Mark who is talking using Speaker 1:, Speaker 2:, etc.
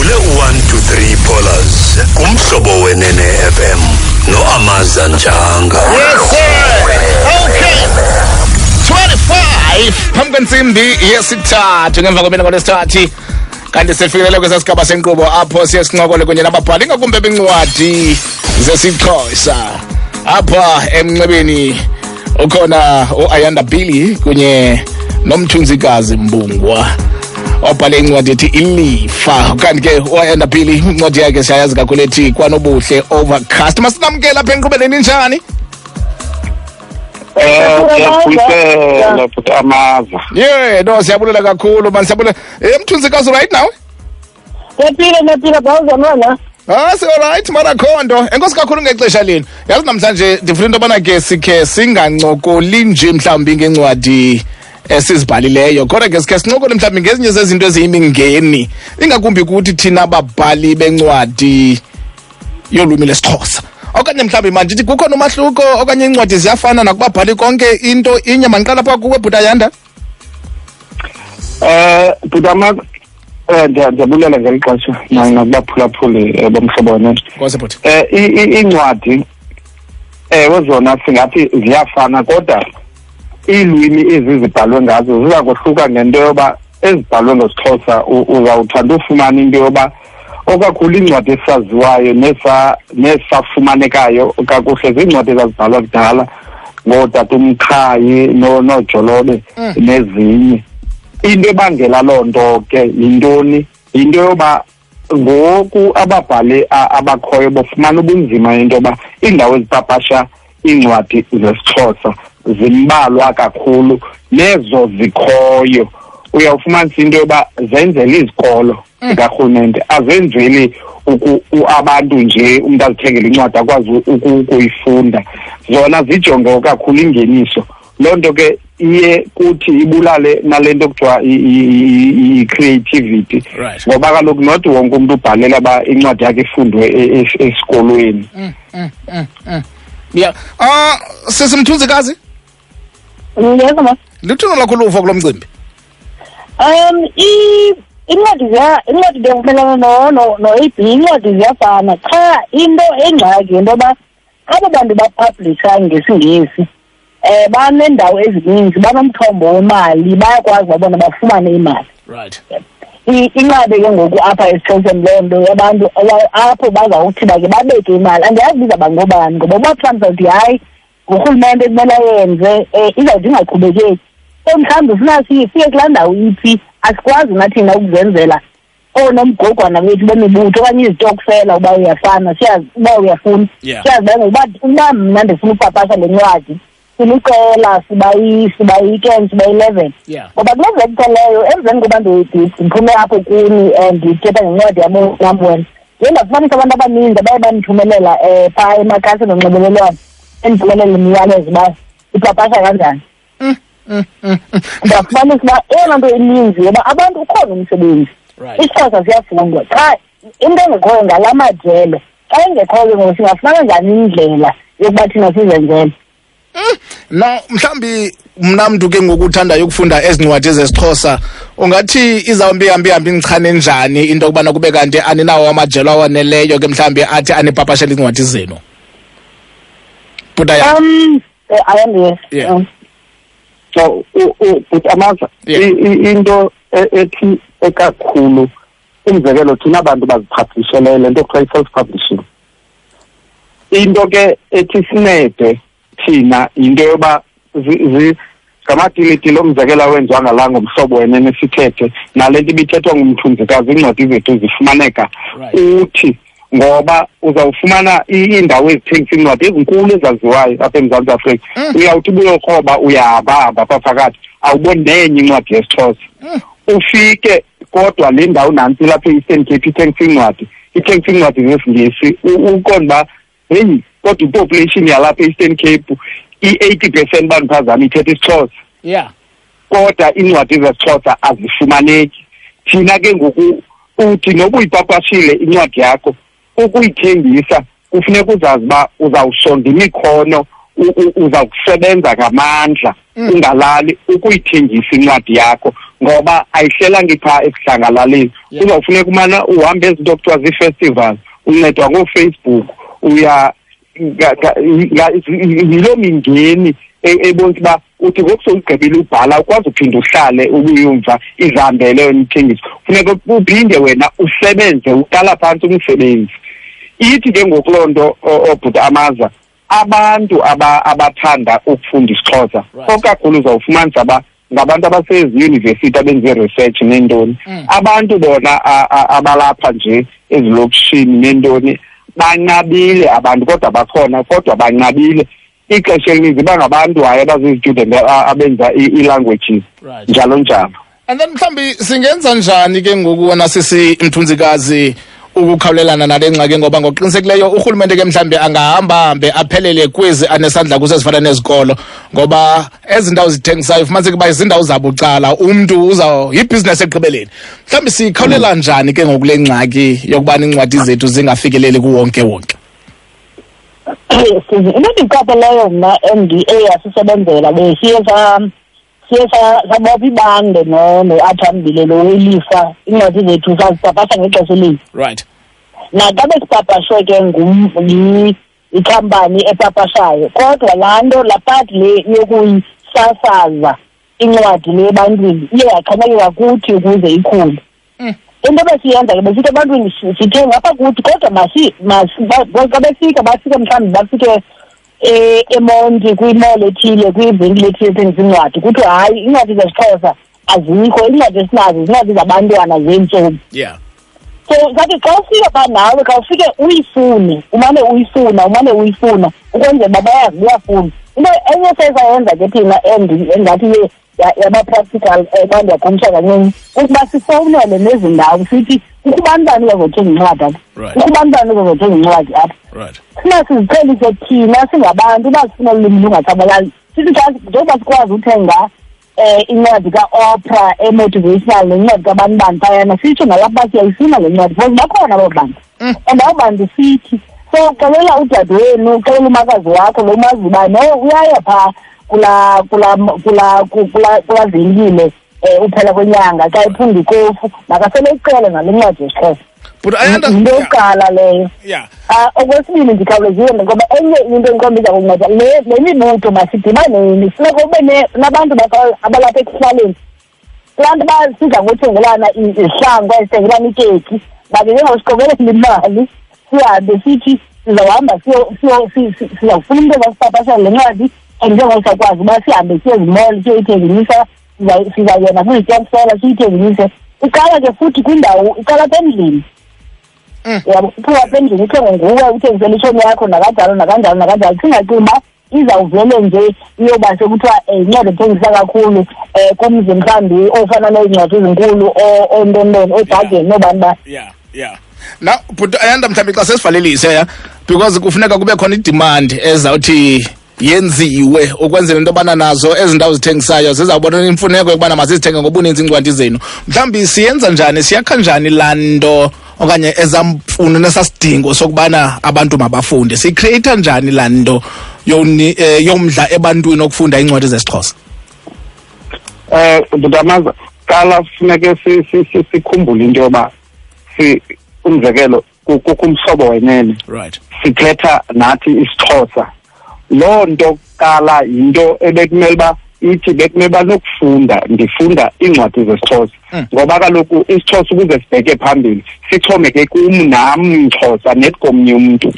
Speaker 1: baphule u-123 pollers. Kumhlobo wenene fm noamaza njanga.
Speaker 2: Yes. Okay. 25 phambi kwentsimbi yesithathu ngemva kwemini ngolwesithathi kanti sifikelele kwesa sigaba senkqubo apho siye sincokole kunye nababhali ngakumbi bencwadi zesixhosa. Apha emnxebeni ukhona uayanda billy kunye nomthunzikazi mbungwa obhale incwadi ethi ilifa. Kanti ke uayanda billy incwadi yakhe siyayazi kakhulu ethi kwanobuhle overcast. Masinamkela apha enkqubeleni njani ye no siyabulela kakhulu mani siyabulela eh mthunzikazi right now?
Speaker 3: Ngiyaphila ngiyaphila bawuzanwana.
Speaker 2: ah sialright marakhondo enkosi kakhulu ngexesha leni yazi namhlanje ndifuna into yobana ke sikhe singancokoli nje mhlawumbi ngencwadi esizibhalileyo. Kodwa ke sikhe sincokole mhlawumbi ngezinye zezinto eziyimingeni ingakumbi kuthi thina babhali bencwadi yolwimi lesixhosa okanye mhlawumbi mandithi kukhona umahluko okanye iincwadi ziyafana nakubabhali konke into inye mandiqala phaa kuwe bhutayanda
Speaker 4: um futhi amaza eh ndiya- ndiyabulela ngeli xesha. Nakubaphulaphuli eh, bomhlobo wena.
Speaker 2: iincwadi bhuti.
Speaker 4: Eh i- i- incwadi ewe zona singathi ziyafana kodwa iilwimi ezi zibhalwe ngazo ziza kohluka ngento yoba ezibhalwe ngesixhosa uzawuthanda ufumana into yoba okakhulu iincwadi esaziwayo nesa nesafumanekayo kakuhle ziincwadi ezazibhalwa kudala ngootata umqhayi no- noojolobe nezinye. Into ebangela loo nto ke yintoni? Yinto yoba ngoku ababhali abakhoyo bafumana ubunzima into yoba iindawo ezipapasha iincwadi zesixhosa zimbalwa kakhulu nezo zikhoyo. Uyawufumanisa into yoba zenzela izikolo zikarhulumente azenzeli uku- u- abantu nje umntu azithengele incwadi akwazi u- uku- ukuyifunda. Zona zijonge kakhulu ingeniso. Loo nto ke iye kuthi ibulale nale nto kuthiwa i- i- i- i-creativity.
Speaker 2: Right.
Speaker 4: ngoba kaloku not wonke umntu ubhalela uba incwadi yakhe ifundwe e- e- esikolweni.
Speaker 2: Ya ah sesimthunzikazi
Speaker 3: Ngiyeza ma.
Speaker 2: luthuna lakho luvo kulo mcimbi
Speaker 3: Um i incwadi ziya incwadi ndiyavumelana no no no AB incwadi ziyafana cha into engxaki into yoba abo bantu bapublisha ngesingesi eh banendawo ezininzi banomthombo wemali bayakwazi babona bafumane imali.
Speaker 2: Right.
Speaker 3: I- inqabe ke ngoku apha esixhoseni loo nto yabantu aba- apho bazawuthi bake babeke imali. Andiyazi bizaba ngobani ngoba uba mhlawumbi zawuthi hayi ngurhulumente kumele ayenze um izawuthi ingaqhubekeki so mhlawumbi funa sifike kulaa ndawo iphi asikwazi nathina ukuzenzela oonomgogwana bethu bemibutho okanye izitokfela uba uyafana siyazi uba uyafuna. Siyazi uba ngokuba uba mna ndifuna upapasha le ncwadi siliqela siba yi- siba yi-ten siba yi-eleven ngoba kule vekte leyo emveni koba ndi- ndi- ndiphume apho kuni um ndithetha ngencwadi yabo nam wena. Ye ndafumanisa abantu abaninzi abaye bandithumelela um phaa emakhasi onxibelelwano endithumelela imiyalezo uba ipapasha kanjani? Ndafumanisa uba eyona nto ininzi yoba abantu ukhona umsebenzi. Isixhosa siyafundwa. Cha into engekhoyo ngala majelo. Xa ingekhoyo ngoku singafumana njani indlela yokuba thina sizenzele?
Speaker 2: Na mhlambi mna mntu ke ngoku uthandayo ukufunda ezi ncwadi zesixhosa ungathi izawumbi ihambi ihambi inchane njani into yokubana kube kanti aninawo amajelo awaneleyo ke mhlambi athi anipapashela iincwadi zenu? Bhutaya
Speaker 3: um ayandiye
Speaker 2: Yeah.
Speaker 3: um
Speaker 4: so u- u- but amaza
Speaker 2: Yeah.
Speaker 4: i- i- into e- ethi ekakhulu umzekelo thina bantu baziphablishelele le nto kuthiwa i-self publishing into ke ethi sincede thina yinto yoba zi- zi- ngamatilitili omzekelo awenziwa ngala ngomhlobo wena nesithethe nale nto ibithethwa ngumthunzikazi iincwadi zethu zifumaneka
Speaker 2: Right.
Speaker 4: Uthi ngoba uzawufumana i- iindawo ezithengisa iincwadi ezinkulu ezaziwayo apha emzantsi afrika. Uyawuthi ubuyokroba uyahambahamba phaa phakathi awuboni nenye incwadi yesixhosa. Ufike kodwa le ndawo nantsi lapha e-eastern cape ithengisa iincwadi ithengisa iincwadi zesingesi. U- uqonda uba heyi kodwa ipopulation yalapha e-eastern cape i-eighty percent bandiphazama ithetha isixhosa.
Speaker 2: Yeah.
Speaker 4: Kodwa iincwadi zesixhosa azifumaneki. Thina ke ngoku uthi noba uyipapashile incwadi yakho ukuyithengisa kufuneka uzazi uba uzawusonda imikhono u- u- uza kusebenza ngamandla ungalali ukuyithengisa incwadi yakho ngoba ayihlelanga ipha esidlangalaleni
Speaker 2: Yeah.
Speaker 4: kuzawufuneka umana uhambe ezinto kuthiwa zii-festivals uncedwa ngoofacebook uya nga- nga- nga- yiloo mingeni e- ebonisa uba uthi ngoku sowugqibile ubhala ukwazi uphinda uhlale ubuyumva izihambele wena ithengiso funeka uphinde wena usebenze uqala phantsi umsebenzi ithi ke ngoku loo nto o- obhuti amaza abantu aba- abathanda ukufunda isixhosa
Speaker 2: Right.
Speaker 4: okakhulu uzawufumanisa ba ngabantu abaseziyunivesithi abenze research neentoni
Speaker 2: Mm.
Speaker 4: abantu bona a- a- abalapha nje ezilokishini neentoni banqabile abantu kodwa bakhona kodwa banqabile ixesha elininzi bangabantu hayi abazizitudent abenza i- ii-languages
Speaker 2: Right.
Speaker 4: njalo njalo
Speaker 2: and then mhlawumbi singenza njani ke ngoku wona sisi mthunzikazi ukukhawulelana nale ngxaki? Ngoba ngokuqinisekileyo urhulumente ke mhlawumbi angahamba hambe aphelele kwezi anesandla kuzo ezifana nezikolo. Ngoba ezi ndawo zithengisayo fumaniseke uba izindawo zabucala umntu uza yibhizinesi ekugqibeleni. Mhlawumbi sikhawulela njani ke ngoku le ngxaki yokubana iincwadi zethu zingafikeleli kuwonke wonke?
Speaker 3: Sizi into endiyiqapheleyo mna endiyasisebenzela besiye siye sa- sabopha ibande no- no-athambile lo welifa. Iincwadi zethu sazipapasha ngexesha elinye.
Speaker 2: Right.
Speaker 3: Naxa besipapashwe ke ngum- yi- yikhampani epapashayo kodwa laa nto laa part le yokuyisasaza incwadi le ebantwini iye yaxhomekeka kuthi ukuze ikhule.
Speaker 2: Mm.
Speaker 3: Into besiyenza ke besithi ebantwini si- sithenge apha kuthi kodwa masi masi- ba- xa befika bafike mhlawumbi bafike eh, emonti kwimall ethile kwivenkile ethile ethengisa incwadi kuthiwe hayi incwadi zesixhosa azikho incwadi esinazo zincwadi zabantwana zeentsomi.
Speaker 2: Yeah.
Speaker 3: So sathi xa ufika phaa nawe xa ufike uyifune umane uyifuna umane uyifuna ukwenzela uba bayazi uyafuna into enye sesayenza ke thina endi- engathi ye ya- yaba-practical um xa ndiyakhumsha kancinci ukuba sifowunele nezi ndawo sithi kukho ubantwana uzazothenga incwadi apha.
Speaker 2: Right.
Speaker 3: kukho ubantwana uzazothenga incwadi apha.
Speaker 2: Right.
Speaker 3: Funa siziqhelise thina singabantu uba sifuna ulwimi lungatshabalali sithi xa njengoba sikwazi uthenga um incwadi ka-opera emotivational nencwadi kabani bani phayana sitsho nalapha siyayifuna le ncwadi because bakhona abo bantu.
Speaker 2: Mm.
Speaker 3: and abo bantu sithi so xelela udade wenu xelela umakazi wakho lo umazi uba no uyaya phaa kula kula kula kula kula venkile um uphela kwenyanga xa ephunga ikofu. Makasele icele ngale ncwadi yesixhosa.
Speaker 2: But
Speaker 3: yinto yokuqala leyo.
Speaker 2: Yeah.
Speaker 3: Ah okwesibini ndikhawulezile ngoba enye into endiqombiza kunceda le mibutho masidibaneni funeka ube nabantu abalapha ekuhlaleni. Abantu basidla ngothengelana i- izihlangu ezithengelana ikeki babe njengosiqokelela imali. Sihambe sithi sizawuhamba sizawufuna umntu ezasipapashela le ncwadi and njengokusakwazi uba sihambe siye ezimall siyoyithengisa siza- sizawuyena kwizityakusela siyithengise iqala ke futhi kwindawo iqala apha endlini kuthiwa apha endlini ithenge nguwe uthengisele itshoni yakho nakanjalo nakanjalo nakanjalo singacinga uba izawuvele nje iyoba sekuthiwa incwadi ethengisa kakhulu um kumzi mhlawumbi ofana neencwadi ezinkulu o- ontontoni oodageni noobani ba
Speaker 2: now but ayanda mhlawumbi xa sesivalelise ya because kufuneka kube khona idemand ezawuthi yenziwe ukwenzela into yobana nazo ezi ndawo zithengisayo zizawubona imfuneko yokubana mazizithenge ngobuninzi iincwadi zenu. Mhlawumbi siyenza njani siyakha njani laa nto okanye ezamfuno nesasidingo sokubana abantu mabafunde? Siyicreata njani laa nto eh, yomdla ebantwini okufunda iincwadi zesixhosa?
Speaker 4: Eh ndamaza qala funeke si- si- si- sikhumbule into yoba umzekelo ku- kukho umhlobo wenene.
Speaker 2: Right.
Speaker 4: Sithetha nathi isixhosa. Loo nto kuqala yinto ebekumele uba ithi bekumele uba nokufunda ndifunda iincwadi zesixhosa.
Speaker 2: Mm.
Speaker 4: ngoba kaloku isixhosa ukuze sibheke phambili sixhomeke kum nam mxhosa nethi komnye umntu.